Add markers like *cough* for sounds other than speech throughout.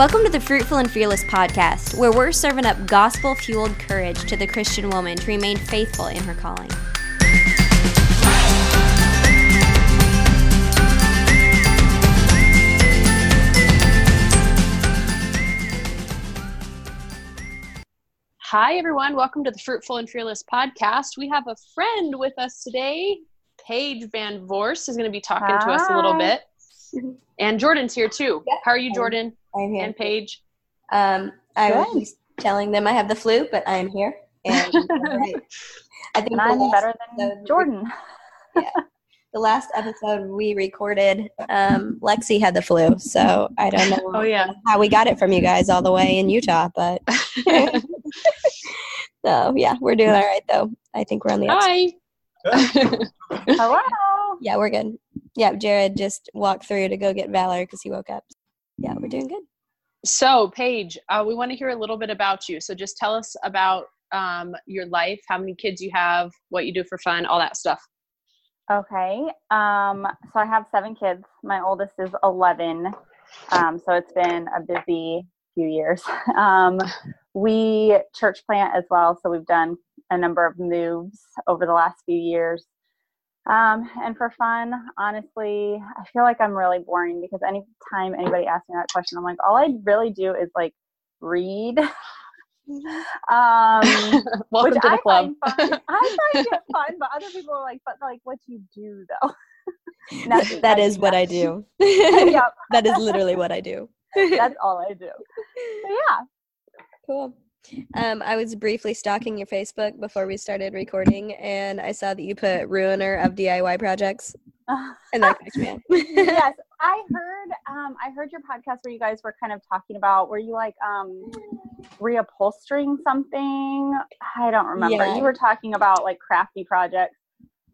Welcome to the Fruitful and Fearless podcast, where we're serving up gospel fueled courage to the Christian woman to remain faithful in her calling. Hi, everyone. Welcome to the Fruitful and Fearless podcast. We have a friend with us today. Paige Van Vorst is going to be talking Hi. to us a little bit. And Jordan's here too. Yep. How are you, Jordan? I'm here. And Paige? Um, I Good. was telling them I have the flu, but I'm here. And *laughs* I think I'm better than Jordan. *laughs* yeah. The last episode we recorded, um, Lexi had the flu, so I don't know oh, yeah. how we got it from you guys all the way in Utah, but *laughs* so yeah, we're doing all right though. I think we're on the Hi. Hello. Yeah, we're good. Yeah, Jared just walked through to go get Valor because he woke up. Yeah, we're doing good. So, Paige, uh, we want to hear a little bit about you. So, just tell us about um, your life, how many kids you have, what you do for fun, all that stuff. Okay. Um, so, I have seven kids. My oldest is 11. Um, so, it's been a busy few years. *laughs* Um, we church plant as well. So, we've done a number of moves over the last few years. Um, and for fun, honestly, I feel like I'm really boring because anytime anybody asks me that question, I'm like, all I really do is like read. *laughs* um, *laughs* Welcome to the I club. Find fun. *laughs* I find it fun, but other people are like, but like, what you do though? Nothing, that is what I do. yep. that is literally what I do. That's all I do. So, yeah. Cool. Um, I was briefly stalking your Facebook before we started recording, and I saw that you put "ruiner of DIY projects," and that cracked me yes, *laughs* I heard. Um, I heard your podcast where you guys were kind of talking about were you like um, reupholstering something? I don't remember. Yeah. You were talking about like crafty projects,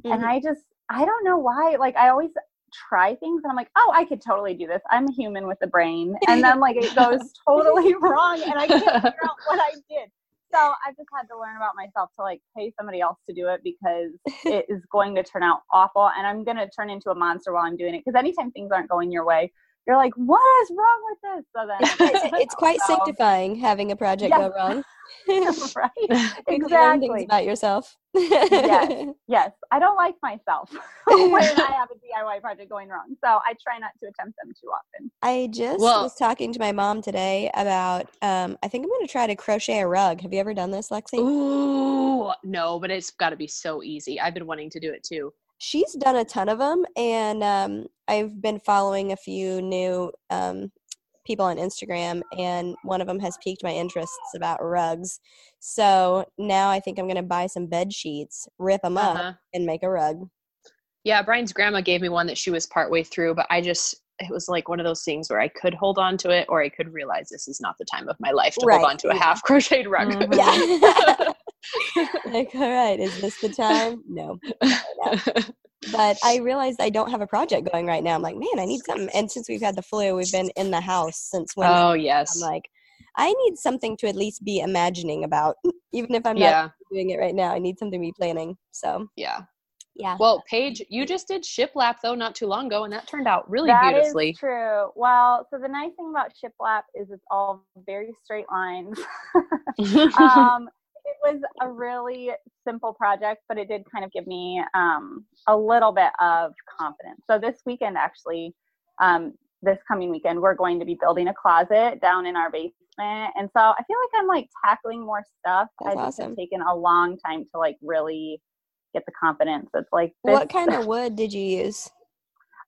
mm-hmm. and I just I don't know why. Like I always try things and I'm like, oh, I could totally do this. I'm a human with a brain. *laughs* And then like it goes *laughs* totally wrong and I can't figure out what I *laughs* did. So I just had to learn about myself to like pay somebody else to do it because it is going to turn out awful and I'm going to turn into a monster while I'm doing it. Because anytime things aren't going your way, you're like, what is wrong with this? So then it's, it's quite *laughs* so, sanctifying having a project go wrong. *laughs* right. *laughs* exactly. things about yourself. yes. Yes. I don't like myself when I have a DIY project going wrong. So I try not to attempt them too often. I just well, was talking to my mom today about um, I think I'm gonna try to crochet a rug. Have you ever done this, Lexi? Ooh, no, but it's gotta be so easy. I've been wanting to do it too she's done a ton of them and um, i've been following a few new um, people on instagram and one of them has piqued my interests about rugs so now i think i'm going to buy some bed sheets rip them uh-huh. up and make a rug yeah brian's grandma gave me one that she was partway through but i just it was like one of those things where I could hold on to it or I could realize this is not the time of my life to right. hold on to a half crocheted rug. Mm-hmm. *laughs* Yeah. *laughs* *laughs* like, all right, is this the time? *laughs* No. no. But I realized I don't have a project going right now. I'm like, man, I need something. And since we've had the flu, we've been in the house since when? Oh, *laughs* yes. I'm like, I need something to at least be imagining about, even if I'm yeah. not doing it right now. I need something to be planning. So, yeah. Yeah. Well, Paige, you just did shiplap though not too long ago, and that turned out really that beautifully. Is true. Well, so the nice thing about shiplap is it's all very straight lines. um, it was a really simple project, but it did kind of give me um, a little bit of confidence. So this weekend, actually, um, this coming weekend, we're going to be building a closet down in our basement, and so I feel like I'm like tackling more stuff. That's I just awesome. have taken a long time to like really get the confidence. It's like this, what kind of *laughs* wood did you use?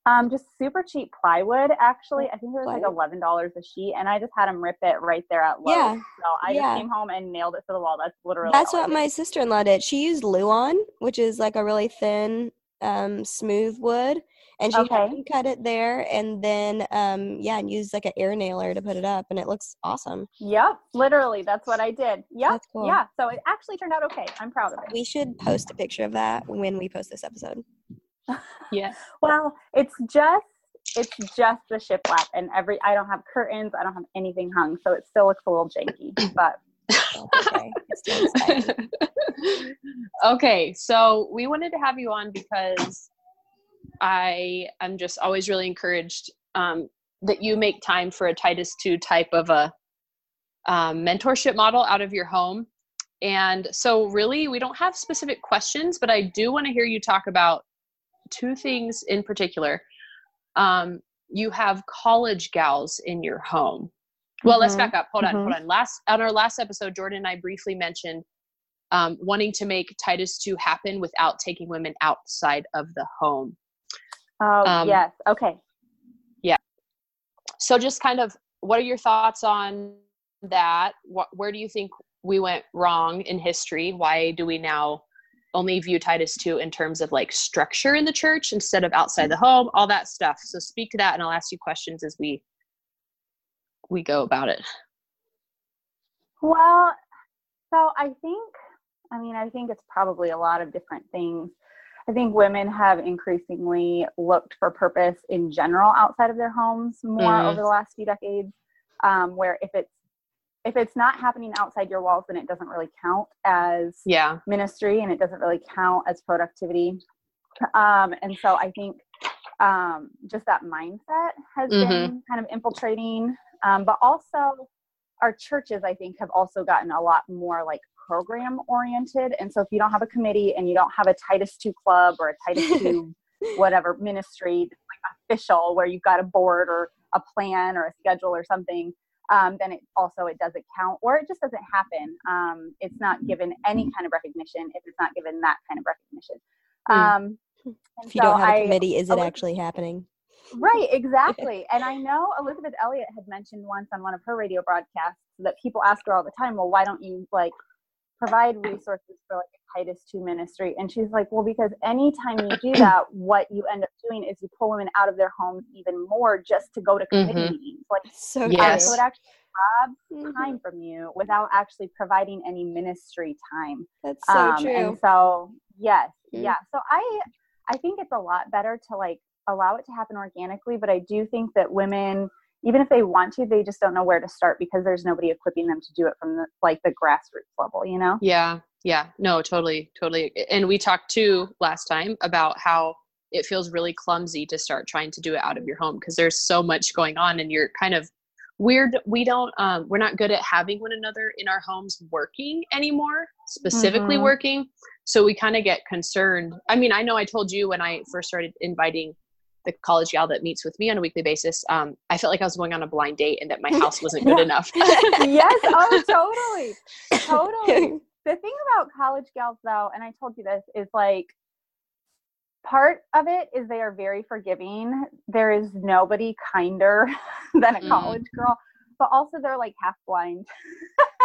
Um, just super cheap plywood. Actually, I think it was like eleven dollars a sheet, and I just had them rip it right there at Lowe's. Yeah. So I yeah. just came home and nailed it to the wall. That's literally. That's what my sister in law did. She used Luan, which is like a really thin, um, smooth wood, and she okay. cut it there, and then um, yeah, and used like an air nailer to put it up, and it looks awesome. Yep, literally, that's what I did. Yep, cool. yeah. So it actually turned out okay. I'm proud of it. We should post a picture of that when we post this episode. Yeah. *laughs* well, it's just it's just the shiplap and every I don't have curtains, I don't have anything hung, so it still looks a little janky, *coughs* but okay. *laughs* okay, so we wanted to have you on because I am just always really encouraged um, that you make time for a Titus 2 type of a um, mentorship model out of your home. And so, really, we don't have specific questions, but I do want to hear you talk about two things in particular. Um, you have college gals in your home. Well, mm-hmm. let's back up. Hold on, mm-hmm. hold on. Last on our last episode, Jordan and I briefly mentioned um, wanting to make Titus 2 happen without taking women outside of the home. Oh, um, yes. Okay. Yeah. So, just kind of, what are your thoughts on that? What, where do you think we went wrong in history? Why do we now only view Titus 2 in terms of like structure in the church instead of outside the home, all that stuff. So speak to that and I'll ask you questions as we we go about it. Well, so I think I mean, I think it's probably a lot of different things. I think women have increasingly looked for purpose in general outside of their homes more mm. over the last few decades. Um, where if it's if it's not happening outside your walls, then it doesn't really count as yeah ministry, and it doesn't really count as productivity. Um, and so I think um, just that mindset has mm-hmm. been kind of infiltrating. Um, but also, our churches, I think, have also gotten a lot more like program oriented. And so if you don't have a committee and you don't have a Titus 2 club or a Titus 2 *laughs* whatever ministry like official where you've got a board or a plan or a schedule or something, um, then it also it doesn't count or it just doesn't happen. Um, it's not given any kind of recognition if it's not given that kind of recognition. Hmm. Um, if you so don't have a committee, I, is it actually happening? Right, exactly. *laughs* and I know Elisabeth Elliot had mentioned once on one of her radio broadcasts that people ask her all the time, well, why don't you like provide resources for like Titus 2 ministry. And she's like, well, because anytime you do that, *clears throat* what you end up doing is you pull women out of their homes even more just to go to committee mm-hmm. meetings. Like, so, yes. so it actually robs mm-hmm. time from you without actually providing any ministry time. That's so um, true. And so, yes, mm-hmm. yeah. So I, I think it's a lot better to like allow it to happen organically, but I do think that women even if they want to they just don't know where to start because there's nobody equipping them to do it from the like the grassroots level you know yeah yeah no totally totally and we talked too last time about how it feels really clumsy to start trying to do it out of your home because there's so much going on and you're kind of weird we don't um, we're not good at having one another in our homes working anymore specifically mm-hmm. working so we kind of get concerned i mean i know i told you when i first started inviting the college gal that meets with me on a weekly basis, um, I felt like I was going on a blind date and that my *laughs* house wasn't good enough. yes, oh, *laughs* totally, totally. The thing about college gals, though, and I told you this, is like part of it is they are very forgiving. There is nobody kinder *laughs* than a mm. college mm. girl but also they're like half blind.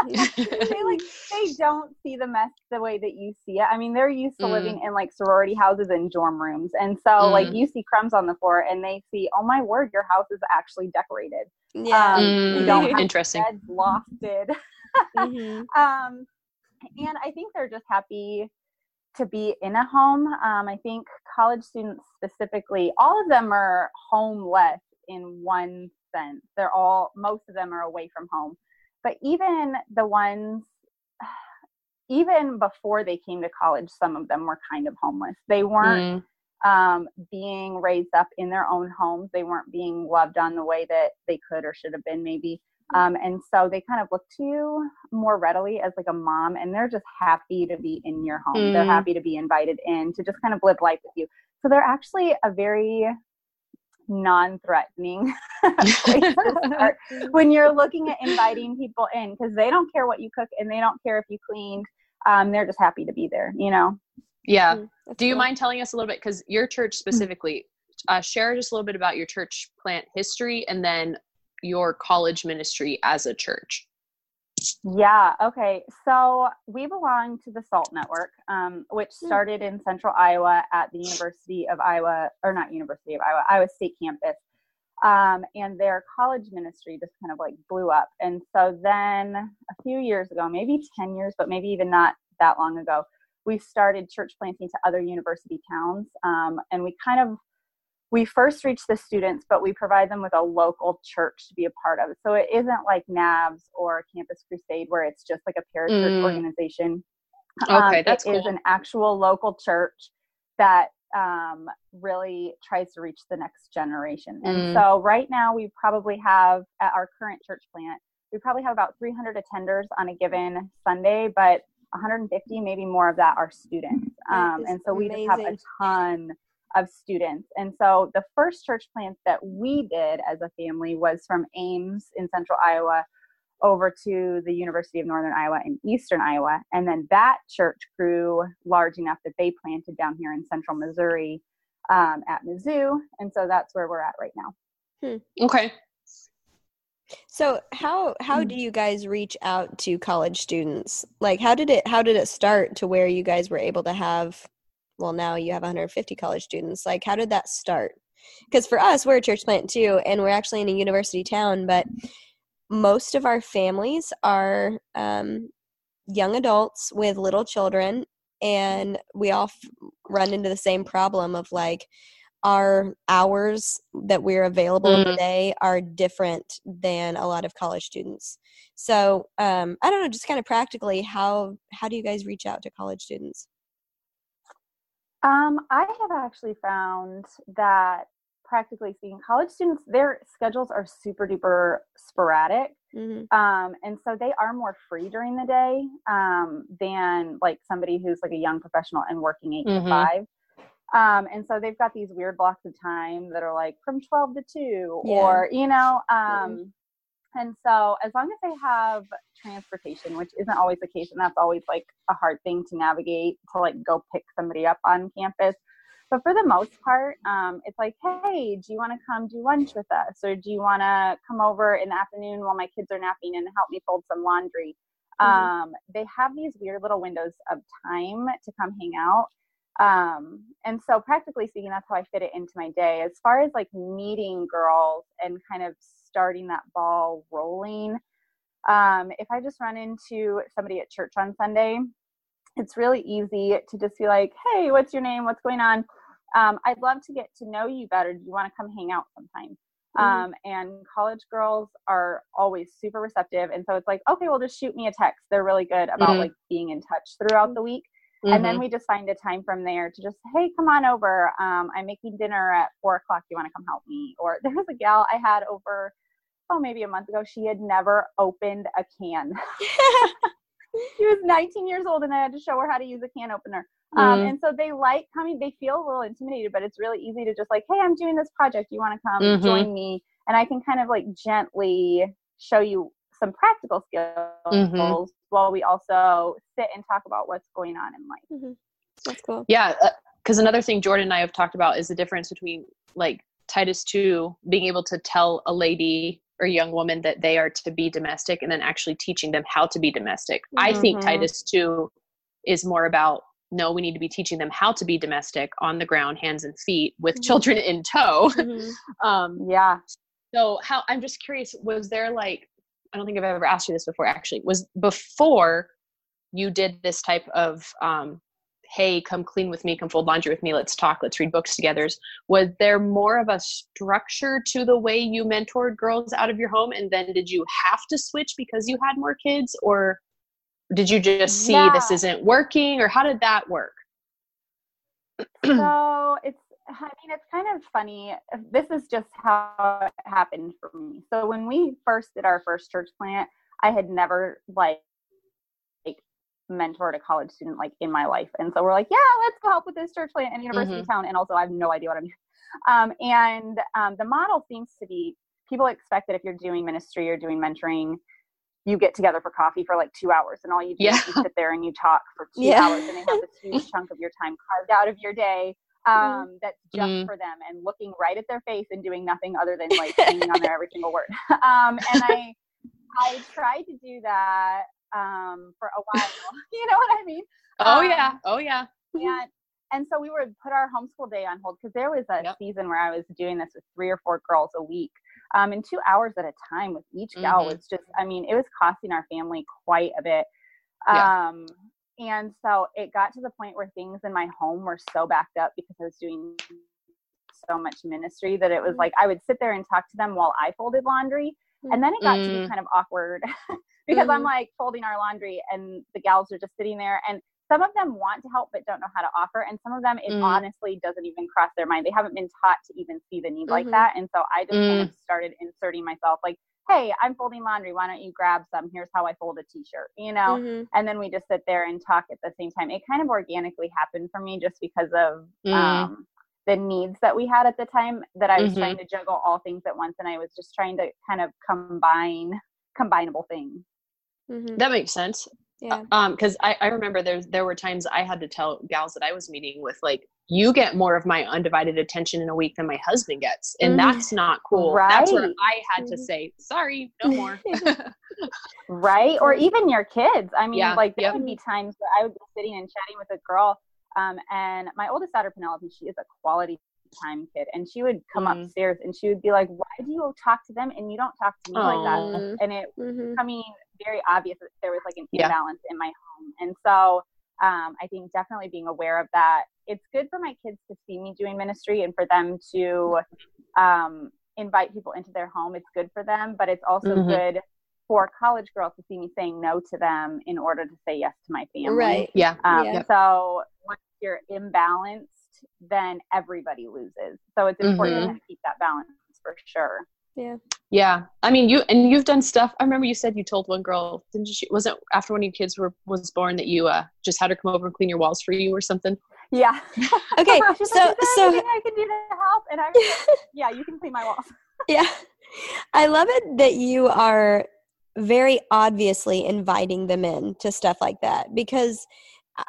*laughs* they like they don't see the mess the way that you see it. I mean, they're used to mm. living in like sorority houses and dorm rooms, and so mm. like you see crumbs on the floor, and they see, oh my word, your house is actually decorated. Yeah, um, mm. you don't have interesting, beds lofted. *laughs* mm-hmm. um, and I think they're just happy to be in a home. Um, I think college students specifically, all of them are homeless in one sense. They're all, most of them are away from home. But even the ones, *sighs* even before they came to college, some of them were kind of homeless. They weren't mm. um, being raised up in their own homes, they weren't being loved on the way that they could or should have been, maybe. Mm. Um, and so they kind of look to you more readily as like a mom, and they're just happy to be in your home. Mm. They're happy to be invited in to just kind of live life with you. So they're actually a very non-threatening *laughs* *laughs* when you're looking at inviting people in because they don't care what you cook and they don't care if you cleaned um, they're just happy to be there you know yeah mm, do you cool. mind telling us a little bit because your church specifically uh, share just a little bit about your church plant history and then your college ministry as a church yeah. Okay. So we belong to the SALT Network, um, which hmm. started in Central Iowa at the University of Iowa, or not University of Iowa, Iowa State campus. Um, and their college ministry just kind of like blew up. And so then a few years ago, maybe 10 years, but maybe even not that long ago, we started church planting to other university towns. Um, and we kind of we first reach the students, but we provide them with a local church to be a part of. So it isn't like Navs or Campus Crusade where it's just like a parachurch mm. organization. Okay, um, that's it cool. is an actual local church that um, really tries to reach the next generation. And mm. so right now we probably have at our current church plant, we probably have about 300 attenders on a given Sunday, but 150, maybe more of that are students. Um, and so we just have a ton of students. And so the first church plant that we did as a family was from Ames in central Iowa over to the University of Northern Iowa in eastern Iowa. And then that church grew large enough that they planted down here in central Missouri um, at Mizzou. And so that's where we're at right now. Hmm. Okay. So how how do you guys reach out to college students? Like how did it how did it start to where you guys were able to have well now you have 150 college students. Like how did that start? Because for us we're a church plant too and we're actually in a university town, but most of our families are um, young adults with little children and we all f- run into the same problem of like our hours that we're available mm. in the mm-hmm. day are different than a lot of college students so um, i don't know just kind of practically how how do you guys reach out to college students um, i have actually found that practically speaking college students their schedules are super duper sporadic mm-hmm. um, and so they are more free during the day um, than like somebody who's like a young professional and working 8 mm-hmm. to 5 um, and so they've got these weird blocks of time that are like from 12 to 2 yeah. or, you know, um, and so as long as they have transportation, which isn't always the case, and that's always like a hard thing to navigate to like go pick somebody up on campus. But for the most part, um, it's like, hey, do you want to come do lunch with us? Or do you want to come over in the afternoon while my kids are napping and help me fold some laundry? Mm-hmm. Um, they have these weird little windows of time to come hang out. Um, and so practically speaking, that's how I fit it into my day. As far as like meeting girls and kind of starting that ball rolling, um, if I just run into somebody at church on Sunday, it's really easy to just be like, hey, what's your name? What's going on? Um, I'd love to get to know you better. Do you want to come hang out sometime? Mm-hmm. Um, and college girls are always super receptive. And so it's like, okay, well, just shoot me a text. They're really good about mm-hmm. like being in touch throughout the week. Mm-hmm. And then mm-hmm. we just find a time from there to just, hey, come on over. Um, I'm making dinner at four o'clock. You want to come help me? Or *laughs* there was a gal I had over, oh, maybe a month ago. She had never opened a can. *laughs* *laughs* she was 19 years old and I had to show her how to use a can opener. Um, mm-hmm. and so they like coming, they feel a little intimidated, but it's really easy to just like, hey, I'm doing this project. You want to come mm-hmm. join me? And I can kind of like gently show you some practical skills mm-hmm. while we also sit and talk about what's going on in life. Mm-hmm. That's cool. Yeah, because uh, another thing Jordan and I have talked about is the difference between like Titus two being able to tell a lady or young woman that they are to be domestic and then actually teaching them how to be domestic. Mm-hmm. I think mm-hmm. Titus two is more about no, we need to be teaching them how to be domestic on the ground, hands and feet, with mm-hmm. children in tow. Mm-hmm. *laughs* um, yeah. So, how I'm just curious, was there like I don't think I've ever asked you this before actually, was before you did this type of um, hey, come clean with me, come fold laundry with me, let's talk, let's read books together. Was there more of a structure to the way you mentored girls out of your home? And then did you have to switch because you had more kids? Or did you just see yeah. this isn't working? Or how did that work? *clears throat* so it's I mean, it's kind of funny. This is just how it happened for me. So when we first did our first church plant, I had never like, like mentored a college student like in my life, and so we're like, yeah, let's go help with this church plant in University mm-hmm. Town. And also, I have no idea what I'm doing. *laughs* Um, and um, the model seems to be people expect that if you're doing ministry or doing mentoring, you get together for coffee for like two hours and all you do yeah. is you sit there and you talk for *laughs* two yeah. hours and they have this huge chunk of your time carved out of your day Mm-hmm. um, that's just mm. for them and looking right at their face and doing nothing other than like *laughs* hanging on their every single word. Um, and I, I tried to do that um, for a *laughs* while. *laughs* you know what I mean? Oh um, yeah. Oh yeah. And and so we would put our homeschool day on hold because there was a yep. season where I was doing this with three or four girls a week. Um, and two hours at a time with each gal mm-hmm. was just, I mean, it was costing our family quite a bit. Yeah. Um, and so it got to the point where things in my home were so backed up because I was doing so much ministry that it was mm. like I would sit there and talk to them while I folded laundry. And then it got mm. to be mm. kind of awkward *laughs* because mm. I'm mm-hmm. like folding our laundry and the gals are just sitting there. And some of them want to help but don't know how to offer and some of them it mm. honestly doesn't even cross their mind they haven't been taught to even see the need mm-hmm. like that and so i just mm. kind of started inserting myself like hey i'm folding laundry why don't you grab some here's how i fold a t-shirt you know mm-hmm. and then we just sit there and talk at the same time it kind of organically happened for me just because of mm. um, the needs that we had at the time that i was mm-hmm. trying to juggle all things at once and i was just trying to kind of combine combinable things mm-hmm. that makes sense yeah. Um, because I, I remember there there were times I had to tell gals that I was meeting with like, you get more of my undivided attention in a week than my husband gets, and mm-hmm. that's not cool. Right. That's where I had to mm-hmm. say, sorry, no *laughs* more. right, or *laughs* even your kids. I mean, yeah. like there yep. would be times where I would be sitting and chatting with a girl, um, and my oldest daughter Penelope, she is a quality time kid and she would come mm upstairs and she would be like why do you talk to them and you don't talk to me Aww. like that and it was mm-hmm. becoming very obvious that there was like an yeah. imbalance in my home and so um, i think definitely being aware of that it's good for my kids to see me doing ministry and for them to um, invite people into their home it's good for them but it's also mm-hmm. good for college girls to see me saying no to them in order to say yes to my family right yeah, um, yeah. so once you're imbalanced then everybody loses. So it's important mm-hmm. to keep that balance for sure. Yeah. Yeah. I mean, you and you've done stuff. I remember you said you told one girl, didn't you? Wasn't after one of your kids were was born that you uh just had her come over and clean your walls for you or something? Yeah. *laughs* okay. *laughs* so so I can do to help, and I was *laughs* yeah, you can clean my walls. yeah. I love it that you are very obviously inviting them in to stuff like that because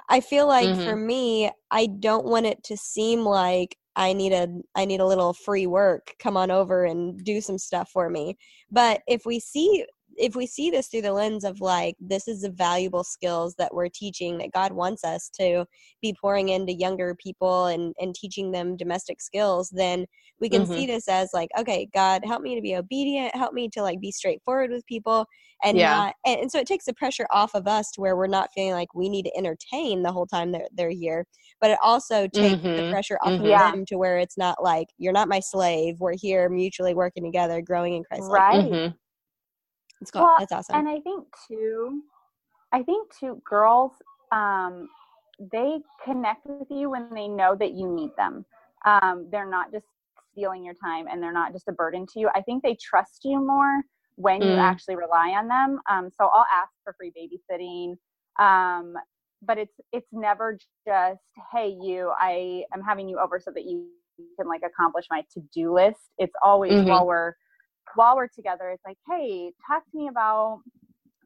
I feel like mm-hmm. for me, I don't want it to seem like I need a I need a little free work. Come on over and do some stuff for me. But if we see if we see this through the lens of like this is the valuable skills that we're teaching that god wants us to be pouring into younger people and and teaching them domestic skills then we can mm-hmm. see this as like okay god help me to be obedient help me to like be straightforward with people and yeah. not and, and so it takes the pressure off of us to where we're not feeling like we need to entertain the whole time they're, they're here but it also takes mm-hmm. the pressure off mm-hmm. of yeah. them to where it's not like you're not my slave we're here mutually working together growing in christ right cool well, that's awesome and i think too i think too girls um they connect with you when they know that you need them um they're not just stealing your time and they're not just a burden to you i think they trust you more when mm. you actually rely on them. Um, so I'll ask for free babysitting. Um, but it's it's never just hey you I am having you over so that you can like accomplish my to-do list. It's always mm-hmm. while we're while we're together, it's like, hey, talk to me about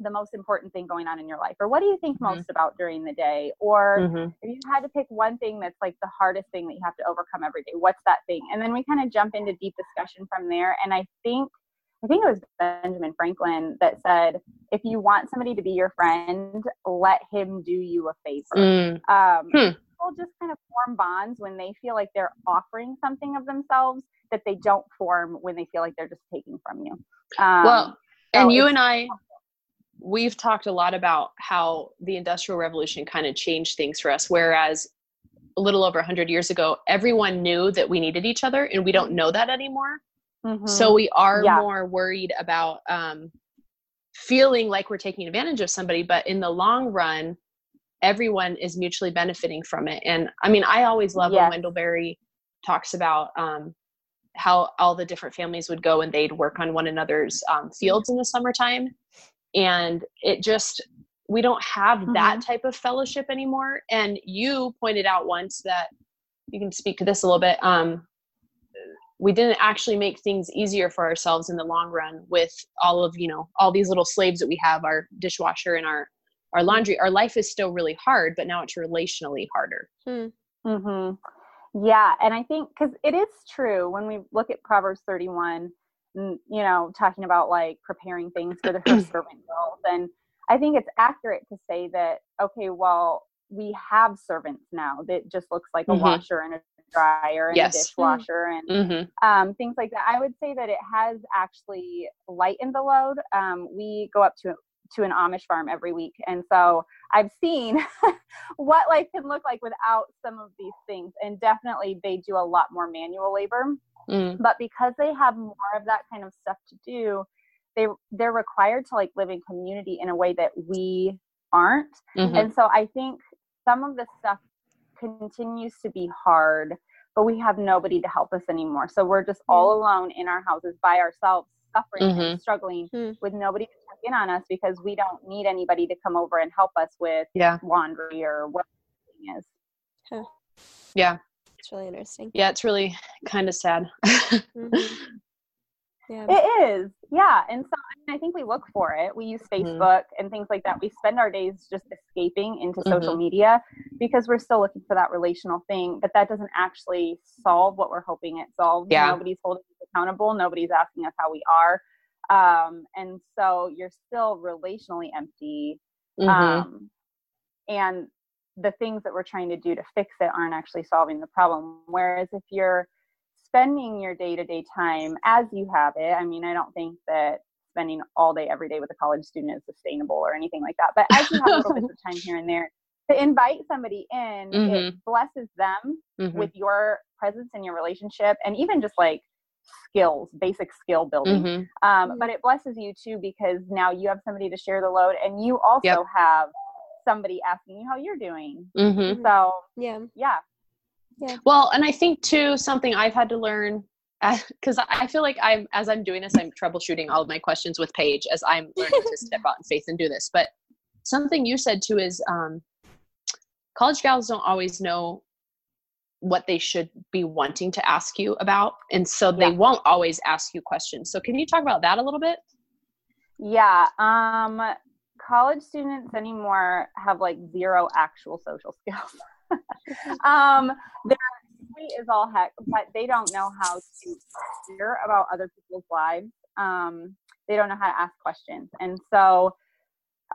the most important thing going on in your life or what do you think mm-hmm. most about during the day or mm-hmm. if you had to pick one thing that's like the hardest thing that you have to overcome every day what's that thing and then we kind of jump into deep discussion from there and i think I think it was Benjamin Franklin that said, if you want somebody to be your friend, let him do you a favor. Mm. Um, hmm. People just kind of form bonds when they feel like they're offering something of themselves that they don't form when they feel like they're just taking from you. Um, well, and so you and I, we've talked a lot about how the Industrial Revolution kind of changed things for us, whereas a little over 100 years ago, everyone knew that we needed each other, and we don't know that anymore. Mm-hmm. So we are yeah. more worried about um, feeling like we're taking advantage of somebody, but in the long run, everyone is mutually benefiting from it. And I mean, I always love yes. when Wendell Berry talks about um, how all the different families would go and they'd work on one another's um, fields in the summertime. And it just, we don't have mm-hmm. that type of fellowship anymore. And you pointed out once that you can speak to this a little bit. Um, we didn't actually make things easier for ourselves in the long run with all of you know all these little slaves that we have our dishwasher and our our laundry our life is still really hard but now it's relationally harder hmm. mm-hmm. Yeah and i think because it is true when we look at proverbs 31 you know talking about like preparing things for the first *clears throat* servant girls and i think it's accurate to say that okay well we have servants now that just looks like a mm-hmm. washer and a dryer and yes. a dishwasher and mm-hmm. um, things like that. I would say that it has actually lightened the load. Um, we go up to to an Amish farm every week, and so I've seen *laughs* what life can look like without some of these things. And definitely, they do a lot more manual labor. Mm. But because they have more of that kind of stuff to do, they they're required to like live in community in a way that we aren't. Mm-hmm. And so I think some of the stuff continues to be hard, but we have nobody to help us anymore. So we're just all alone in our houses by ourselves, suffering Mhm. and struggling Hmm. with nobody to check in on us because we don't need anybody to come over and help us with Yeah. laundry or what the thing is. Yeah. It's really interesting. Yeah. It's really kind of sad. *laughs* Mhm. Yeah. It is, yeah. And so I, mean, I think we look for it. We use Mhm. Facebook and things like that. We spend our days just escaping into social Mm-hmm. media because we're still looking for that relational thing. But that doesn't actually solve what we're hoping it solves. Yeah. Nobody's holding us accountable. Nobody's asking us how we are. Um, and so you're still relationally empty. Mhm. Um, and the things that we're trying to do to fix it aren't actually solving the problem. Whereas if you're spending your day to day time as you have it, I mean, I don't think that spending all day every day with a college student is sustainable or anything like that. But as you have a little bits of time here and there, to invite somebody in, it blesses them Mhm. with your presence in your relationship and even just like skills, basic skill building. Mhm. Um, but it blesses you too because now you have somebody to share the load and you also Yep. have somebody asking you how you're doing. Mhm. So Yeah. yeah, Well, and I think too something I've had to learn because I feel like I'm as I'm doing this, I'm troubleshooting all of my questions with Paige as I'm learning to step out in faith and do this. But something you said too is um, college gals don't always know what they should be wanting to ask you about, and so they Yeah. won't always ask you questions. So can you talk about that a little bit? yeah. Um, college students anymore have like zero actual social skills. *laughs* *laughs* um, they're sweet as all heck, but they don't know how to hear about other people's lives. Um, they don't know how to ask questions, and so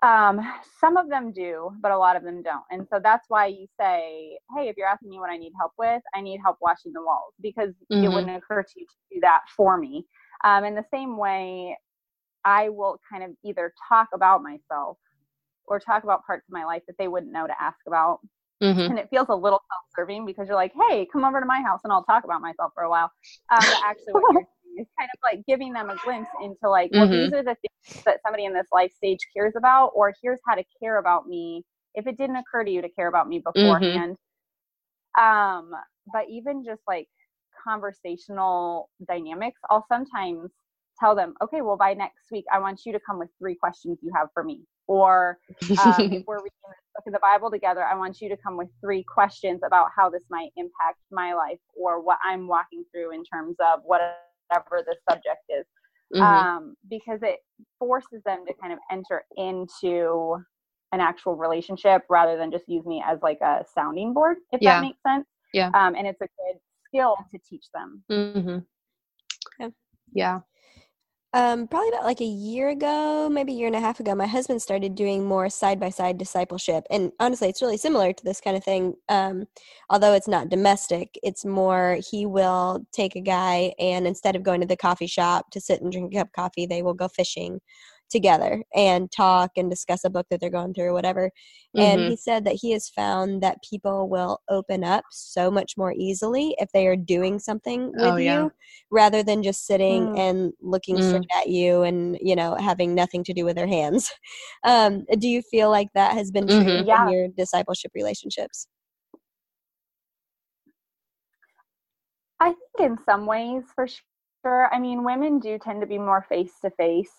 um, some of them do, but a lot of them don't. And so that's why you say, "Hey, if you're asking me what I need help with, I need help washing the walls," because it Mhm. wouldn't occur to you to do that for me. Um, in the same way, I will kind of either talk about myself or talk about parts of my life that they wouldn't know to ask about Mm-hmm. and it feels a little self-serving because you're like, "Hey, come over to my house and I'll talk about myself for a while." Um, but actually, what you're *laughs* doing is kind of like giving them a glimpse into like, well, Mhm. these are the things that somebody in this life stage cares about, or here's how to care about me if it didn't occur to you to care about me beforehand. Um, but even just like conversational dynamics, I'll sometimes tell them, "Okay, well, by next week, I want you to come with three questions you have for me." Or um, if *laughs* we're reading this book of the Bible together, I want you to come with three questions about how this might impact my life or what I'm walking through in terms of whatever the subject is. Mhm. Um, because it forces them to kind of enter into an actual relationship rather than just use me as like a sounding board, if Yeah. that makes sense. Yeah. Um, and it's a good skill to teach them. Mm-hmm. Yeah. Yeah. Um, probably about like a year ago, maybe a year and a half ago, my husband started doing more side by side discipleship. And honestly, it's really similar to this kind of thing. Um, although it's not domestic, it's more he will take a guy and instead of going to the coffee shop to sit and drink a cup of coffee, they will go fishing together and talk and discuss a book that they're going through or whatever. And Mhm. he said that he has found that people will open up so much more easily if they are doing something with Oh, yeah. you rather than just sitting Mm. and looking Mm. straight at you and you know having nothing to do with their hands *laughs* um, do you feel like that has been true Mhm. Yeah. in your discipleship relationships I think in some ways, for sure. I mean, women do tend to be more face to face,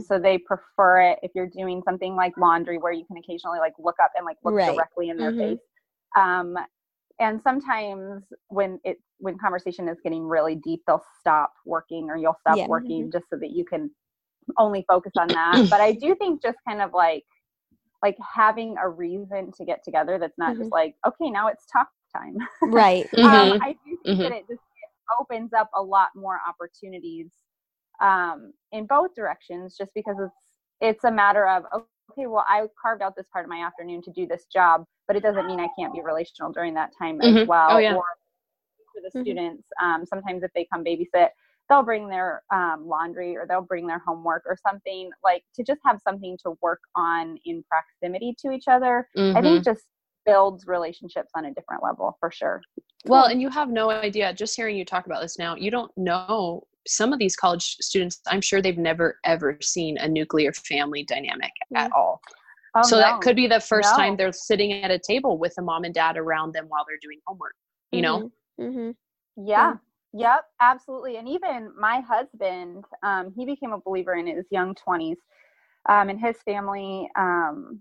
so they prefer it if you're doing something like laundry, where you can occasionally like look up and like look Right. directly in their Mhm. face. Um, and sometimes when it when conversation is getting really deep, they'll stop working or you'll stop Yeah. working just so that you can only focus on that. but I do think just kind of like like having a reason to get together that's not just like okay now it's talk time *laughs* right um, I do think Mhm. that it just opens up a lot more opportunities um, in both directions, just because it's it's a matter of okay, well, I carved out this part of my afternoon to do this job, but it doesn't mean I can't be relational during that time Mhm. as well. Oh, yeah. Or for the Mhm. students, um, sometimes if they come babysit, they'll bring their um, laundry or they'll bring their homework or something like to just have something to work on in proximity to each other. I Mhm. think just builds relationships on a different level for sure. Well, and you have no idea, just hearing you talk about this now, you don't know some of these college students, I'm sure they've never ever seen a nuclear family dynamic at all. Oh, so no. that could be the first no. time they're sitting at a table with a mom and dad around them while they're doing homework. You know. Mm-hmm. Mm-hmm. Yeah. Yep, absolutely. And even my husband, um, he became a believer in his young 20s. Um, and his family, um,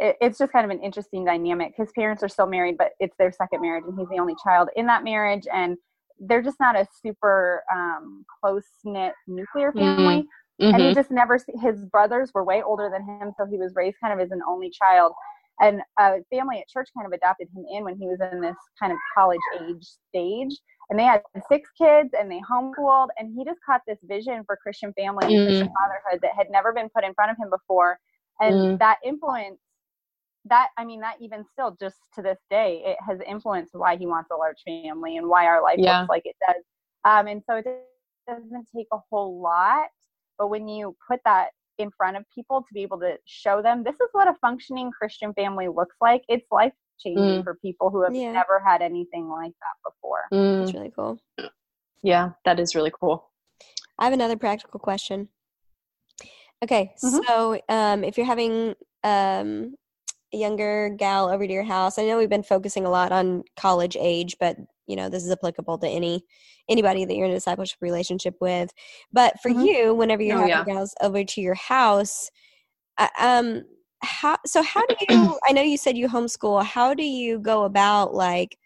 it, it's just kind of an interesting dynamic. His parents are still married, but it's their second marriage, and he's the only child in that marriage. And they're just not a super um, close knit nuclear mm-hmm. family. Mm-hmm. And he mm-hmm. just never, his brothers were way older than him, so he was raised kind of as an only child. And a family at church kind of adopted him in when he was in this kind of college age stage. And they had six kids and they homeschooled. And he just caught this vision for Christian family and mm. Christian fatherhood that had never been put in front of him before. And mm. that influence that i mean that even still just to this day it has influenced why he wants a large family and why our life yeah. looks like it does um, and so it doesn't take a whole lot but when you put that in front of people to be able to show them this is what a functioning christian family looks like it's life changing mm. for people who have yeah. never had anything like that before mm. it's really cool yeah that is really cool i have another practical question okay mm-hmm. so um, if you're having um, younger gal over to your house i know we've been focusing a lot on college age but you know this is applicable to any anybody that you're in a discipleship relationship with but for mm-hmm. you whenever you're oh, having yeah. gals over to your house uh, um how so how do you *clears throat* i know you said you homeschool how do you go about like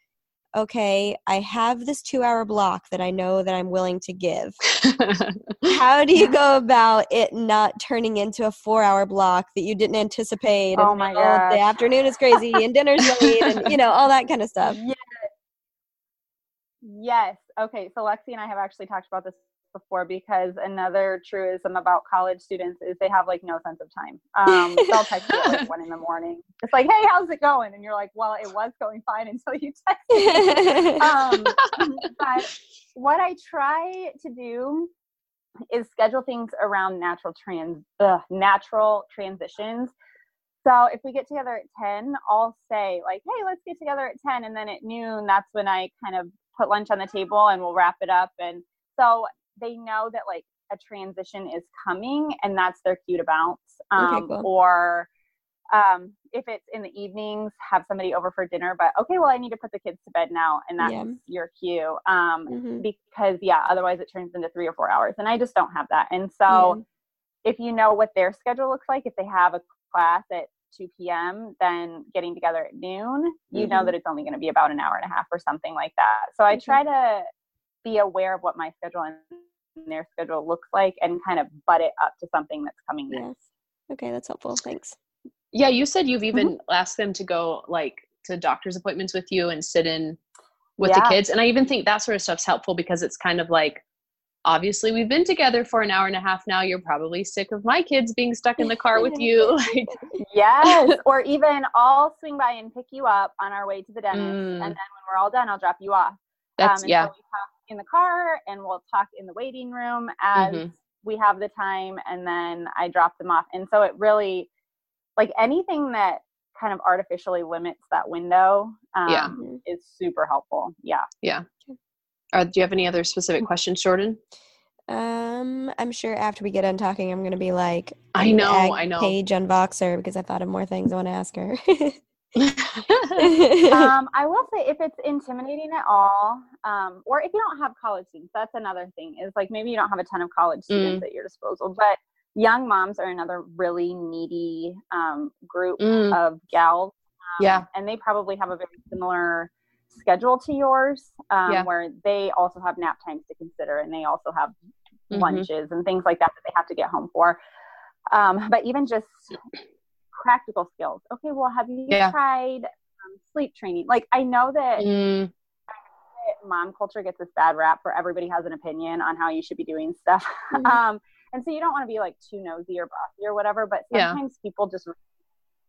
okay, I have this two hour block that I know that I'm willing to give. *laughs* How do you go about it not turning into a four hour block that you didn't anticipate? Oh my god! Oh, the afternoon is crazy and dinner's *laughs* late and you know, all that kind of stuff. Yes. Yes. Okay. So Lexi and I have actually talked about this before because another truism about college students is they have like no sense of time. Um, they'll text you at like *laughs* one in the morning. It's like, hey, how's it going? And you're like, well, it was going fine until you *laughs* texted me. um, *laughs* but what I try to do is schedule things around natural trans, ugh, natural transitions. So if we get together at 10, I'll say like, hey, let's get together at 10. And then at noon, that's when I kind of put lunch on the table and we'll wrap it up. And so they know that like a transition is coming and that's their cue to bounce. Um, okay, cool. Or um, if it's in the evenings, have somebody over for dinner, but okay, well, I need to put the kids to bed now, and that's yeah. your cue. Um, mm-hmm. Because, yeah, otherwise it turns into three or four hours, and I just don't have that. And so, yeah. if you know what their schedule looks like, if they have a class at 2 p.m., then getting together at noon, you mm-hmm. know that it's only going to be about an hour and a half or something like that. So, I try to be aware of what my schedule and their schedule looks like and kind of butt it up to something that's coming next. Yes. Okay, that's helpful. Thanks. Yeah, you said you've even mm-hmm. asked them to go like to doctor's appointments with you and sit in with yeah. the kids. And I even think that sort of stuff's helpful because it's kind of like obviously we've been together for an hour and a half now. You're probably sick of my kids being stuck in the car with you. *laughs* yes. Or even I'll swing by and pick you up on our way to the dentist. Mm. And then when we're all done, I'll drop you off. That's um, yeah. So in the car and we'll talk in the waiting room as mm-hmm. we have the time and then I drop them off. And so it really like anything that kind of artificially limits that window um, yeah. is super helpful. Yeah. Yeah. Uh, do you have any other specific questions, Jordan? Um, I'm sure after we get done talking, I'm gonna be like, I know, I know. Paige on Voxer because I thought of more things I want to ask her. *laughs* *laughs* um, I will say if it's intimidating at all, um, or if you don't have college students, that's another thing. Is like maybe you don't have a ton of college students mm. at your disposal, but young moms are another really needy um, group mm. of gals. Um, yeah, and they probably have a very similar schedule to yours, um, yeah. where they also have nap times to consider, and they also have mm-hmm. lunches and things like that that they have to get home for. Um, but even just practical skills. Okay, well, have you yeah. tried um, sleep training? Like, I know that mm. mom culture gets this bad rap for everybody has an opinion on how you should be doing stuff. Mm. *laughs* um, and so you don't want to be like too nosy or bossy or whatever, but sometimes yeah. people just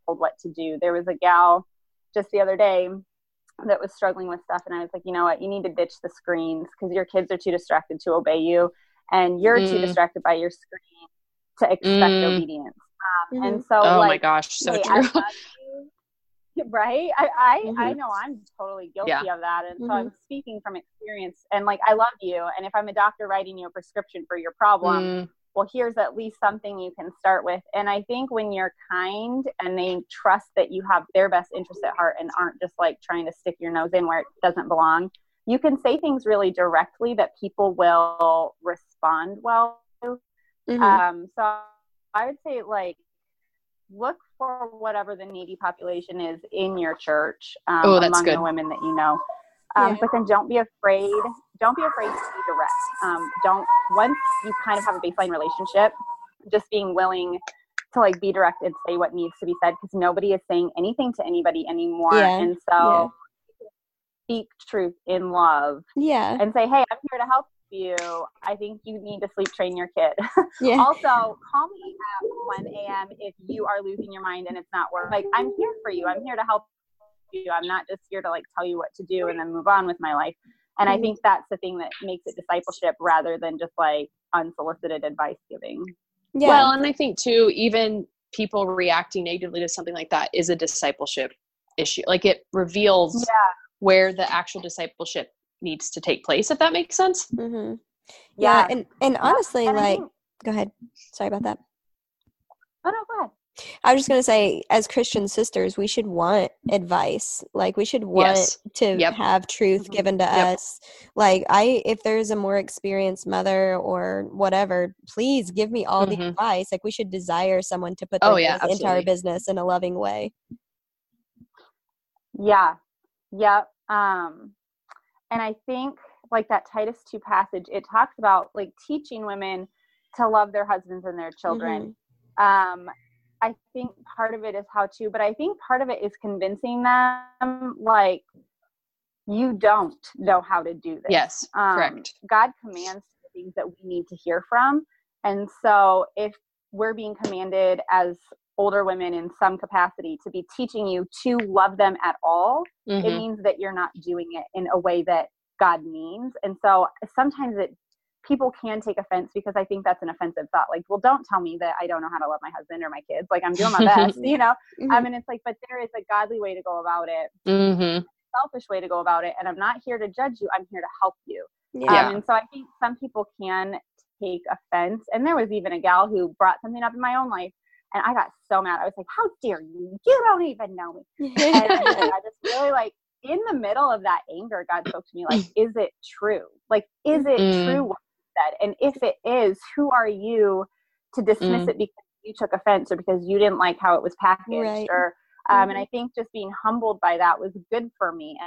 told what to do. There was a gal just the other day that was struggling with stuff, and I was like, you know what, you need to ditch the screens because your kids are too distracted to obey you, and you're mm. too distracted by your screen to expect mm. obedience. Um, and mm-hmm. so, oh like, my gosh, so true. *laughs* right? I I, mm-hmm. I know I'm totally guilty yeah. of that, and mm-hmm. so I'm mm-hmm. speaking from experience. And like, I love you, and if I'm a doctor writing you a prescription for your problem, mm. well, here's at least something you can start with. And I think when you're kind and they trust that you have their best interest at heart and aren't just like trying to stick your nose in where it doesn't belong, you can say things really directly that people will respond well to. Mm-hmm. Um, so I would say, like, look for whatever the needy population is in your church um, oh, among good. the women that you know. Um, yeah. But then don't be afraid. Don't be afraid to be direct. Um, don't once you kind of have a baseline relationship, just being willing to like be direct and say what needs to be said because nobody is saying anything to anybody anymore. Yeah. And so yeah. speak truth in love. Yeah. And say, hey, I'm here to help you. I think you need to sleep train your kid. *laughs* Yeah. also, call me at 1 a.m. if you are losing your mind and it's not working. Like, I'm here for you. I'm here to help you. I'm not just here to like tell you what to do and then move on with my life. And I mm-hmm. think that's the thing that makes it discipleship rather than just like unsolicited advice giving. Yeah. Well, and I think too, even people reacting negatively to something like that is a discipleship issue. Like it reveals yeah. where the actual discipleship needs to take place, if that makes sense. Mm-hmm. Yeah. yeah. And, and honestly, and like, think, go ahead. Sorry about that. Oh, no, go ahead. I was just going to say, as Christian sisters, we should want advice. Like, we should want yes. to yep. have truth mm-hmm. given to yep. us. Like, I, if there's a more experienced mother or whatever, please give me all mm-hmm. the advice. Like, we should desire someone to put oh, yeah, into our business in a loving way. Yeah. Yep. Um, and I think, like that Titus 2 passage, it talks about like teaching women to love their husbands and their children. Mm-hmm. Um, I think part of it is how to, but I think part of it is convincing them like you don't know how to do this. Yes, um, correct. God commands things that we need to hear from. And so if we're being commanded as older women in some capacity to be teaching you to love them at all, mm-hmm. it means that you're not doing it in a way that God means. And so sometimes it people can take offense because I think that's an offensive thought. Like, well, don't tell me that I don't know how to love my husband or my kids. Like, I'm doing my *laughs* best, you know? Mm-hmm. I mean, it's like, but there is a godly way to go about it, mm-hmm. selfish way to go about it. And I'm not here to judge you, I'm here to help you. Yeah. Um, and so I think some people can take offense. And there was even a gal who brought something up in my own life. And I got so mad. I was like, how dare you? You don't even know me. *laughs* and I just really like, in the middle of that anger, God spoke to me like, *laughs* is it true? Like, is it mm. true said? And if it is, who are you to dismiss mm. it because you took offense or because you didn't like how it was packaged? Right. Or um, mm-hmm. and I think just being humbled by that was good for me,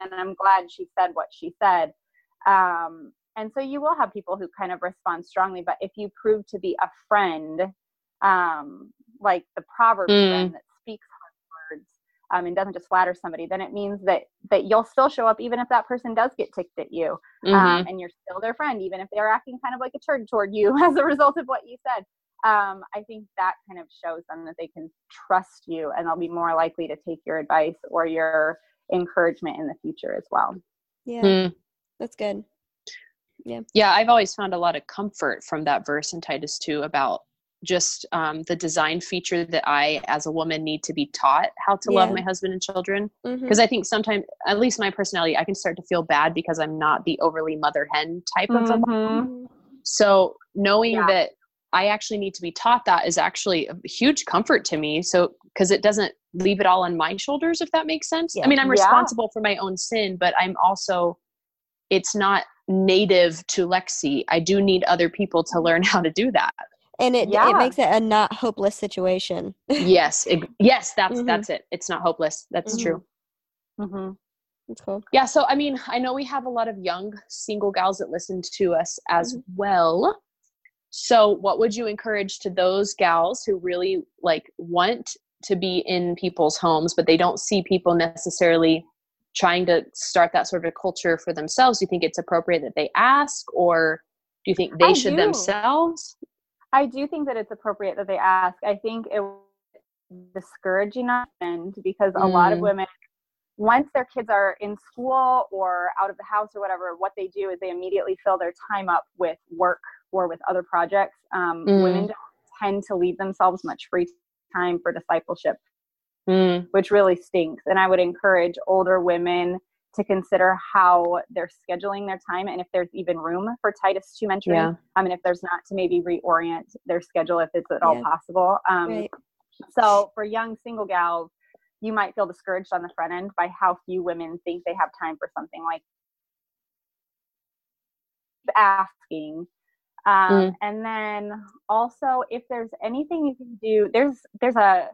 and, and I'm glad she said what she said. Um, and so you will have people who kind of respond strongly, but if you prove to be a friend, um, like the Proverbs mm. friend that speaks hard words um, and doesn't just flatter somebody, then it means that that you'll still show up even if that person does get ticked at you, um, mm-hmm. um, and you're still their friend, even if they're acting kind of like a turd toward you *laughs* as a result of what you said. Um, I think that kind of shows them that they can trust you, and they'll be more likely to take your advice or your encouragement in the future as well. Yeah, mm. that's good. Yeah, yeah. I've always found a lot of comfort from that verse in Titus 2 about just um, the design feature that I, as a woman, need to be taught how to yeah. love my husband and children. Because mm-hmm. I think sometimes, at least my personality, I can start to feel bad because I'm not the overly mother hen type mm-hmm. of a mom. Mm-hmm. So knowing yeah. that I actually need to be taught that is actually a huge comfort to me. So because it doesn't leave it all on my shoulders, if that makes sense. Yeah. I mean, I'm responsible for my own sin, but I'm also, it's not native to Lexi. I do need other people to learn *laughs* how to do that and it yeah. it makes it a not hopeless situation *laughs* yes it, yes that's mm-hmm. that's it it's not hopeless that's mm-hmm. true mm-hmm. that's cool yeah so i mean i know we have a lot of young single gals that listen to us as mm-hmm. well so what would you encourage to those gals who really like want to be in people's homes but they don't see people necessarily trying to start that sort of a culture for themselves do you think it's appropriate that they ask or do you think they I should do. themselves I do think that it's appropriate that they ask. I think it discouraging end because a mm. lot of mm. women once their kids are in school or out of the house or whatever, what they do is they immediately fill their time up with work or with other projects. Um, mm. Women don't tend to leave themselves much free time for discipleship, mm. which really stinks. And I would encourage older women to consider how they're scheduling their time and if there's even room for Titus 2 mentoring. Yeah. I mean, if there's not, to maybe reorient their schedule if it's at all possible. Um, right. So for young single gals, you might feel discouraged on the front end by how few women think they have time for something like asking um, mm. and then also if there's anything you can do there's there's a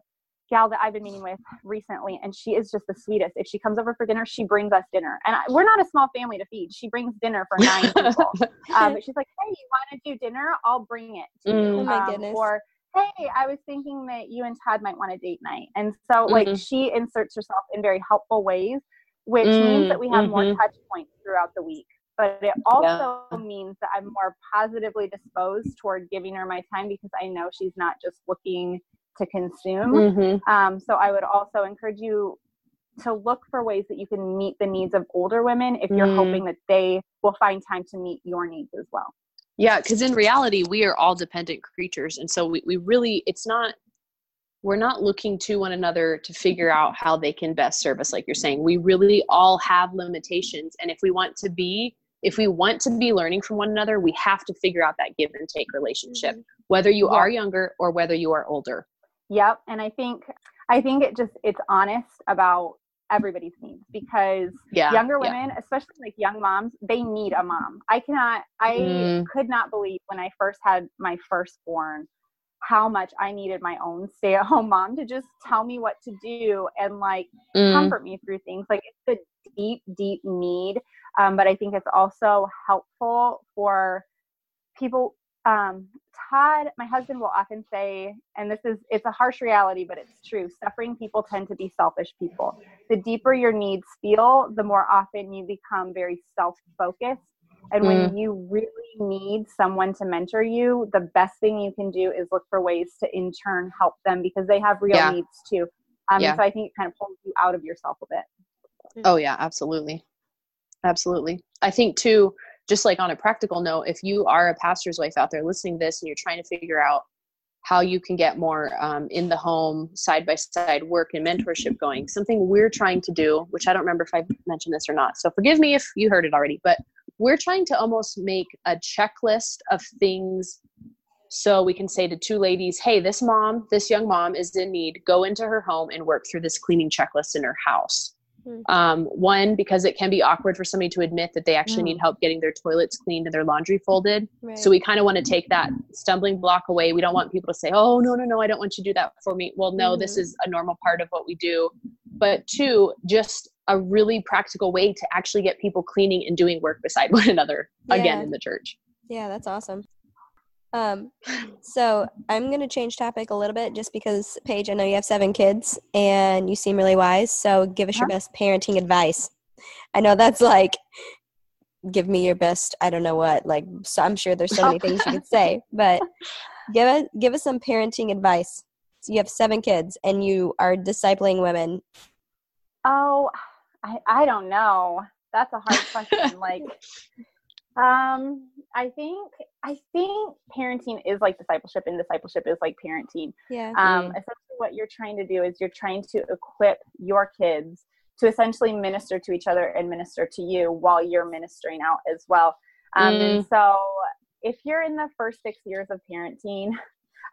gal that I've been meeting with recently, and she is just the sweetest. If she comes over for dinner, she brings us dinner, and I, we're not a small family to feed. She brings dinner for nine *laughs* people. Um, but she's like, "Hey, you want to do dinner? I'll bring it to mm, you." Oh my um, goodness. Or hey, I was thinking that you and Todd might want a date night, and so mm-hmm. like she inserts herself in very helpful ways, which mm, means that we have mm-hmm. more touch points throughout the week. But it also yeah. means that I'm more positively disposed toward giving her my time because I know she's not just looking to consume. Mm-hmm. Um, so I would also encourage you to look for ways that you can meet the needs of older women if you're mm. hoping that they will find time to meet your needs as well. Yeah, because in reality, we are all dependent creatures. And so we, we really, it's not, we're not looking to one another to figure out how they can best serve us, like you're saying. We really all have limitations. And if we want to be, if we want to be learning from one another, we have to figure out that give and take relationship, mm-hmm. whether you yeah. are younger or whether you are older. Yep. And I think I think it just it's honest about everybody's needs because yeah, younger women, yeah. especially like young moms, they need a mom. I cannot I mm. could not believe when I first had my firstborn how much I needed my own stay at home *laughs* mom to just tell me what to do and like mm. comfort me through things. Like it's a deep, deep need. Um, but I think it's also helpful for people um, Todd, my husband will often say, and this is it's a harsh reality, but it's true. Suffering people tend to be selfish people. The deeper your needs feel, the more often you become very self-focused. And mm. when you really need someone to mentor you, the best thing you can do is look for ways to in turn help them because they have real yeah. needs too. Um, yeah. So I think it kind of pulls you out of yourself a bit. Oh yeah, absolutely, absolutely. I think too just like on a practical note, if you are a pastor's wife out there listening to this and you're trying to figure out how you can get more um, in the home side by side work and mentorship going, something we're trying to do, which I don't remember if I mentioned this or not. So forgive me if you heard it already, but we're trying to almost make a checklist of things so we can say to two ladies, hey, this mom, this young mom is in need. Go into her home and work through this cleaning checklist in her house. Mm-hmm. Um, one, because it can be awkward for somebody to admit that they actually mm. need help getting their toilets cleaned and their laundry folded. Right. So we kind of want to take that stumbling block away. We don't want people to say, oh, no, no, no, I don't want you to do that for me. Well, no, mm-hmm. this is a normal part of what we do. But two, just a really practical way to actually get people cleaning and doing work beside *laughs* one another yeah. again in the church. Yeah, that's awesome. Um, *laughs* so I'm going to change topic a little bit just because, Paige, I know you have seven kids and you seem really wise. So give us your best parenting advice. I know that's like, give me your best, I don't know what, like, so I'm sure there's so many things you could *laughs* say, but give us, give us some parenting advice. So you have seven kids and you are discipling women. Oh, I, I don't know. That's a hard question. like, *laughs* um, I think I think parenting is like discipleship, and discipleship is like parenting. Yeah. Um, essentially, what you're trying to do is you're trying to equip your kids to essentially minister to each other and minister to you while you're ministering out as well. Um, mm. And so, if you're in the first six years of parenting,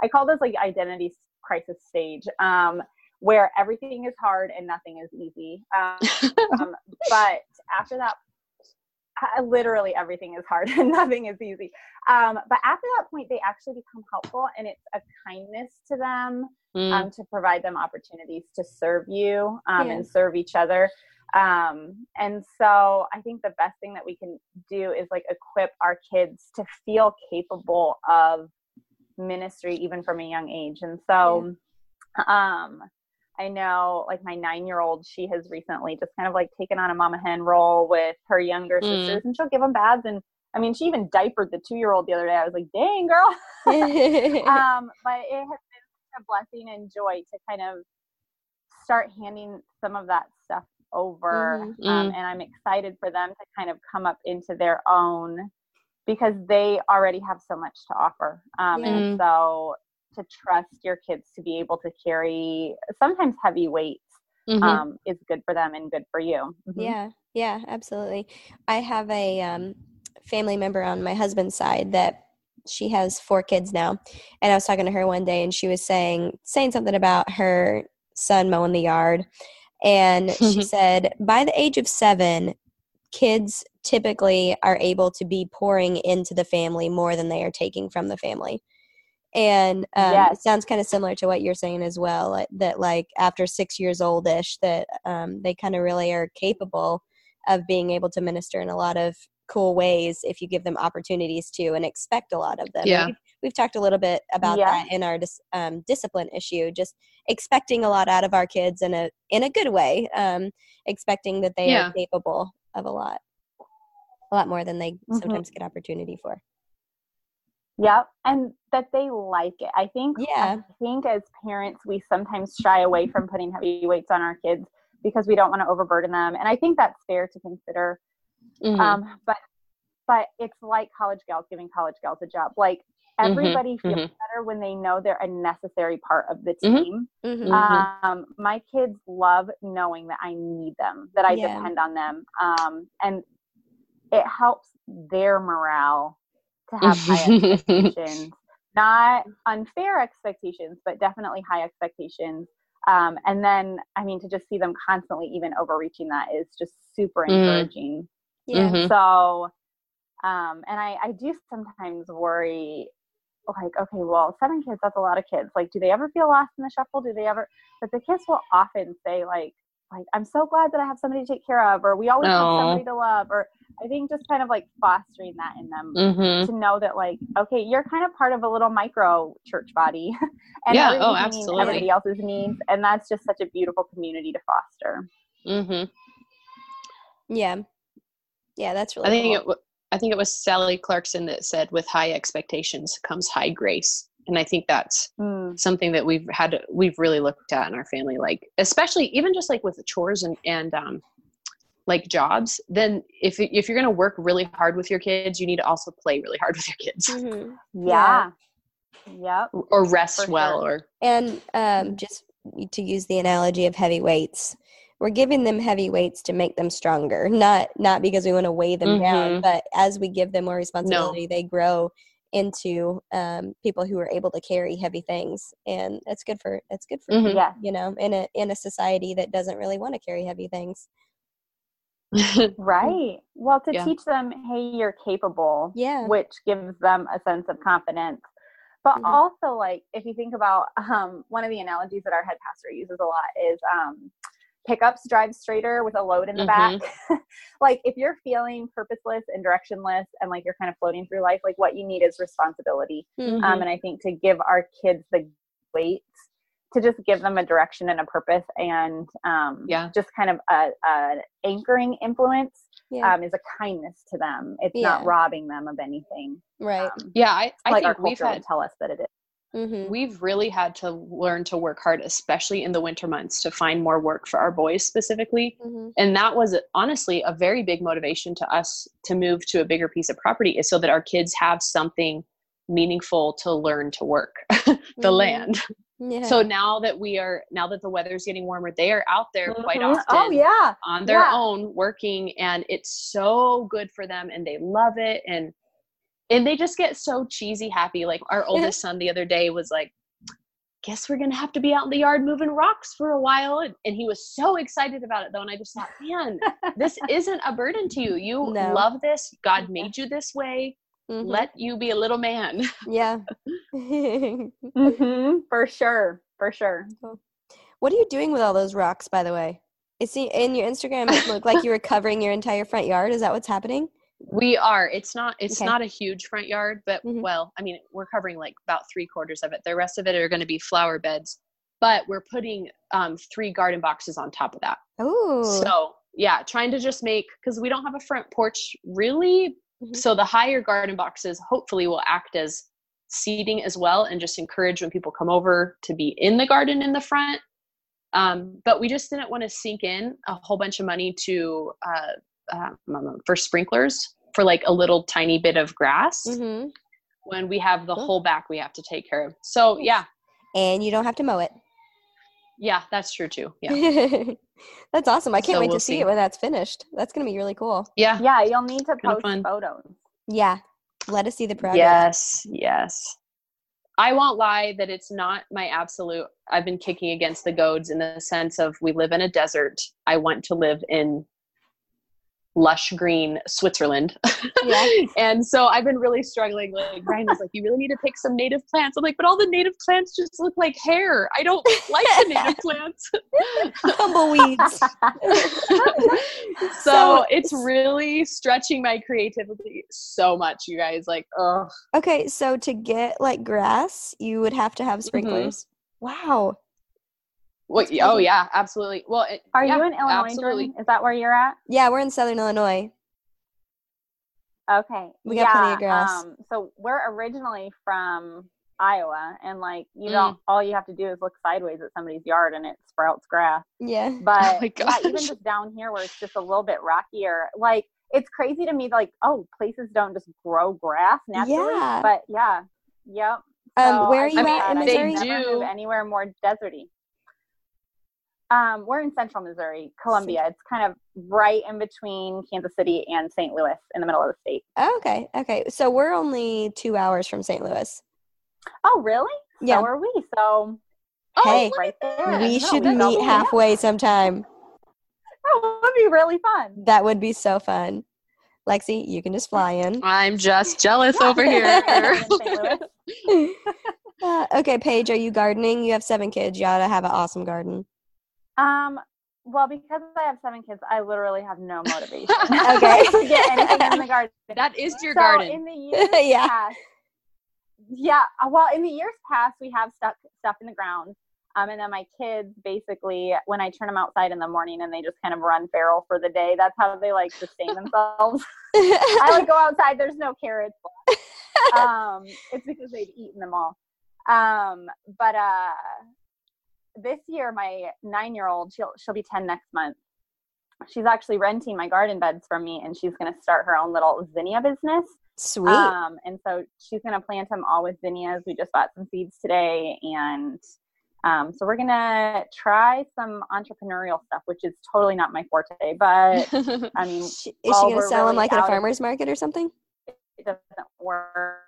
I call this like identity crisis stage. Um, where everything is hard and nothing is easy. *laughs* Um, um, but after that *laughs* literally everything is hard *laughs* and nothing is easy. Um, but after that point, they actually become helpful, and it's a kindness to them mm. um, to provide them opportunities to serve you um, and serve each other. Um, and so I think the best thing that we can do is like equip our kids to feel capable of ministry even from a young age. And so, yeah. I know like my nine year old, she has recently just kind of like taken on a mama hen role with her younger mm. sisters and she'll give them baths. And I mean, she even diapered the two year old the other day. I was like, dang, girl. *laughs* *laughs* um, but it has been a blessing and joy to kind of start handing some of that stuff over. Mm-hmm. Um, mm. and I'm excited for them to kind of come up into their own because they already have so much to offer. Um, mm-hmm. And so to trust your kids to be able to carry sometimes heavy weights mm-hmm. um, is good for them and good for you. Mm-hmm. Yeah. Yeah, absolutely. I have a um, family member on my husband's side that she has four kids now, and I was talking to her one day, and she was saying saying something about her son mowing the yard, and *laughs* she said by the age of seven, kids typically are able to be pouring into the family more than they are taking from the family and um, yes. it sounds kind of similar to what you're saying as well that like after six years oldish that um, they kind of really are capable of being able to minister in a lot of cool ways if you give them opportunities to and expect a lot of them yeah. We've, we've, talked a little bit about yeah. that in our dis, um, discipline issue just expecting a lot out of our kids in a in a good way um, expecting that they yeah. are capable of a lot a lot more than they mm-hmm. sometimes get opportunity for Yep. And that they like it. I think yeah. I think as parents we sometimes shy away from putting heavy weights on our kids because we don't want to overburden them. And I think that's fair to consider. Mm-hmm. Um, but but it's like college gals giving college gals a job. Like mm-hmm. everybody mm-hmm. feels mm-hmm. better when they know they're a necessary part of the mm-hmm. team. Mm-hmm. Um, my kids love knowing that I need them, that I yeah. depend on them. Um, and it helps their morale to have *laughs* high expectations, not unfair expectations, but definitely high expectations. Um, and then, I mean, to just see them constantly even overreaching that is just super mm. encouraging. Mm. Yeah. Mm-hmm. So, um, and I, I do sometimes worry like, okay, well, seven kids, that's a lot of kids. Like, do they ever feel lost in the shuffle? Do they ever, but the kids will often say like, like, I'm so glad that I have somebody to take care of, or we always Aww. have somebody to love, or I think just kind of like fostering that in them mm-hmm. to know that like, okay, you're kind of part of a little micro church body, *laughs* and yeah, oh, absolutely, everybody else's needs, and that's just such a beautiful community to foster. Mm-hmm. Yeah, yeah, that's really. I think cool. it. I think it was Sally Clarkson that said, "With high expectations comes high grace." And i think that's mm. something that we've had we've really looked at in our family like especially even just like with the chores and and um like jobs, then if if you're going to work really hard with your kids, you need to also play really hard with your kids. Mm-hmm. Yeah. Yep. Or rest well sure. or and um just to use the analogy of heavy weights. We're giving them heavy weights to make them stronger, not not because we want to weigh them mm-hmm. down, but as we give them more responsibility, no. they grow into um, people who are able to carry heavy things, and that's good for it's good for mm-hmm. yeah. you know in a in a society that doesn't really want to carry heavy things. *laughs* right. Well, to yeah. teach them, hey, you're capable. Yeah. Which gives them a sense of confidence. But mm-hmm. also, like, if you think about um, one of the analogies that our head pastor uses a lot is um, pickups drive straighter with a load in the mm-hmm. back. *laughs* like, if you're feeling purposeless and directionless and like you're kind of floating through life, like what you need is responsibility. Mm-hmm. Um, and I think to give our kids the weight to just give them a direction and a purpose and um, yeah. just kind of a, a anchoring influence yeah. um, is a kindness to them. It's yeah. not robbing them of anything. Right. Um, yeah. I, I like think our culture had, tell us that it is. Mm-hmm. We've really had to learn to work hard, especially in the winter months, to find more work for our boys specifically. Mm-hmm. And that was honestly a very big motivation to us to move to a bigger piece of property, is so that our kids have something meaningful to learn to work *laughs* the mm-hmm. land. Yeah. So now that we are now that the weather's getting warmer, they are out there quite mm-hmm. often. Oh yeah, on their yeah. own working, and it's so good for them, and they love it, and and they just get so cheesy happy. Like our oldest son the other day was like, "Guess we're gonna have to be out in the yard moving rocks for a while," and, and he was so excited about it though, and I just thought, *laughs* man, this isn't a burden to you. You no. love this. God made you this way Mm-hmm. Let you be a little man. *laughs* Yeah. mm-hmm. For sure. For sure. *laughs* What are you doing with all those rocks, by the way? It's in your Instagram. It looked like you were covering your entire front yard. Is that what's happening? We are. It's not. It's okay. not a huge front yard, but mm-hmm. well, I mean, we're covering like about three quarters of it. The rest of it are going to be flower beds, but we're putting um, three garden boxes on top of that. Oh. So yeah, trying to just make because we don't have a front porch really, Mm-hmm. So the higher garden boxes hopefully will act as seating as well and just encourage when people come over to be in the garden in the front. Um, but we just didn't want to sink in a whole bunch of money to uh, uh, for sprinklers for like a little tiny bit of grass mm-hmm. when we have the cool. whole back we have to take care of. So yeah, and you don't have to mow it. Yeah, that's true too. Yeah. *laughs* that's awesome. I can't so wait we'll to see, see, it when that's finished. That's going to be really cool. Yeah. Yeah, you'll need to post photos. Yeah. Let us see the progress. Yes, yes. I won't lie that it's not my absolute. I've been kicking against the goads in the sense of we live in a desert. I want to live in lush green Switzerland. Yeah. *laughs* and so I've been really struggling. Like Ryan was like, you really need to pick some native plants. I'm like, but all the native plants just look like hair. I don't like the native *laughs* plants. Tumbleweeds. *laughs* so, so, it's really stretching my creativity so much, you guys. Like, oh. Okay, so to get like grass, you would have to have mm-hmm. sprinklers. Mm-hmm. Wow. Well, oh yeah, absolutely. Well, it, are yeah, you in Illinois? Absolutely. Jordan? Is that where you're at? Yeah, we're in Southern Illinois. Okay. We got yeah, plenty of grass. Um, so we're originally from Iowa, and like you mm. don't, all you have to do is look sideways at somebody's yard, and it sprouts grass. Yeah. *laughs* But oh yeah, even just down here where it's just a little bit rockier, like it's crazy to me. Like, oh, places don't just grow grass naturally. Yeah. But yeah, yep. Um, so um, where are you I at in Missouri? They do anywhere more deserty. Um, we're in central Missouri, Columbia. It's kind of right in between Kansas City and St. Louis in the middle of the state. Oh, okay. Okay. So we're only two hours from St. Louis. Oh, really? Yeah. So are we. So, hey, oh, right there. we no, should meet halfway sometime. Oh, that would be really fun. That would be so fun. Lexi, you can just fly in. I'm just jealous over *laughs* here. *laughs* *laughs* uh, okay, Paige, are you gardening? You have seven kids. You ought to have an awesome garden. Um, well, because I have seven kids, I literally have no motivation. *laughs* okay, to get *laughs* anything in the garden. That is your so garden. In the *laughs* years yeah. past, yeah. Uh, well, in the years past, we have stuff stuff in the ground. Um, and then my kids basically, when I turn them outside in the morning and they just kind of run feral for the day, that's how they like sustain themselves. I like go outside. There's no carrots. Um, it's because they've eaten them all. Um, but uh, this year my nine year old she'll she'll be 10 next month. She's actually renting my garden beds from me and she's going to start her own little zinnia business. Sweet. Um, and so she's going to plant them all with zinnias. We just bought some seeds today and um, so we're going to try some entrepreneurial stuff which is totally not my forte but *laughs* i mean is she going to sell really them like at a farmer's market or something? It doesn't work.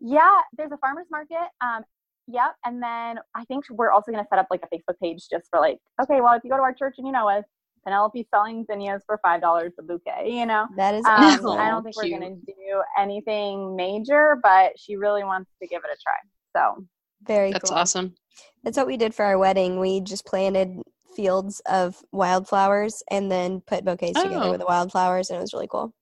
Yeah, there's a farmer's market um, Yep. And then I think we're also going to set up like a Facebook page just for like, okay, well, if you go to our church and you know us, Penelope selling zinnias for five dollars a bouquet. You know, that is um, awesome. I don't think Cute. we're going to do anything major, but she really wants to give it a try. So very. That's cool. awesome. That's what we did for our wedding. We just planted fields of wildflowers and then put bouquets oh. together with the wildflowers, and it was really cool.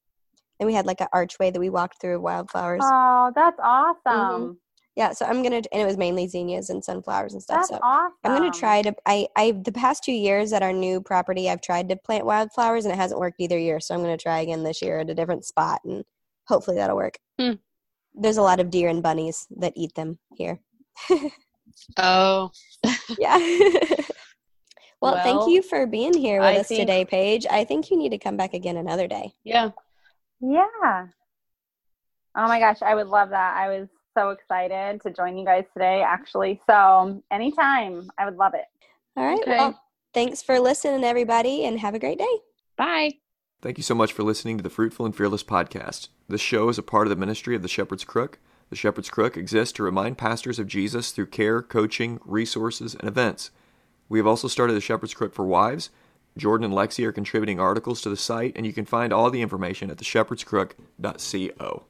And we had like an archway that we walked through wildflowers. Oh, that's awesome. Mm-hmm yeah so i'm gonna and it was mainly zinnias and sunflowers and stuff That's so awesome. i'm gonna try to i i the past two years at our new property i've tried to plant wildflowers and it hasn't worked either year so i'm gonna try again this year at a different spot and hopefully that'll work. Hmm. there's a lot of deer and bunnies that eat them here. *laughs* Oh. *laughs* Yeah. Well, *laughs* well, thank you for being here with I us think, today paige. I think you need to come back again another day. Yeah. Yeah. Oh my gosh i would love that. I was so excited to join you guys today, actually. So, anytime, I would love it. All right. Okay. Well, thanks for listening, everybody, and have a great day. Bye. Thank you so much for listening to the Fruitful and Fearless podcast. This show is a part of the ministry of the Shepherd's Crook. The Shepherd's Crook exists to remind pastors of Jesus through care, coaching, resources, and events. We have also started the Shepherd's Crook for Wives. Jordan and Lexi are contributing articles to the site, and you can find all the information at theshepherdscrook.co.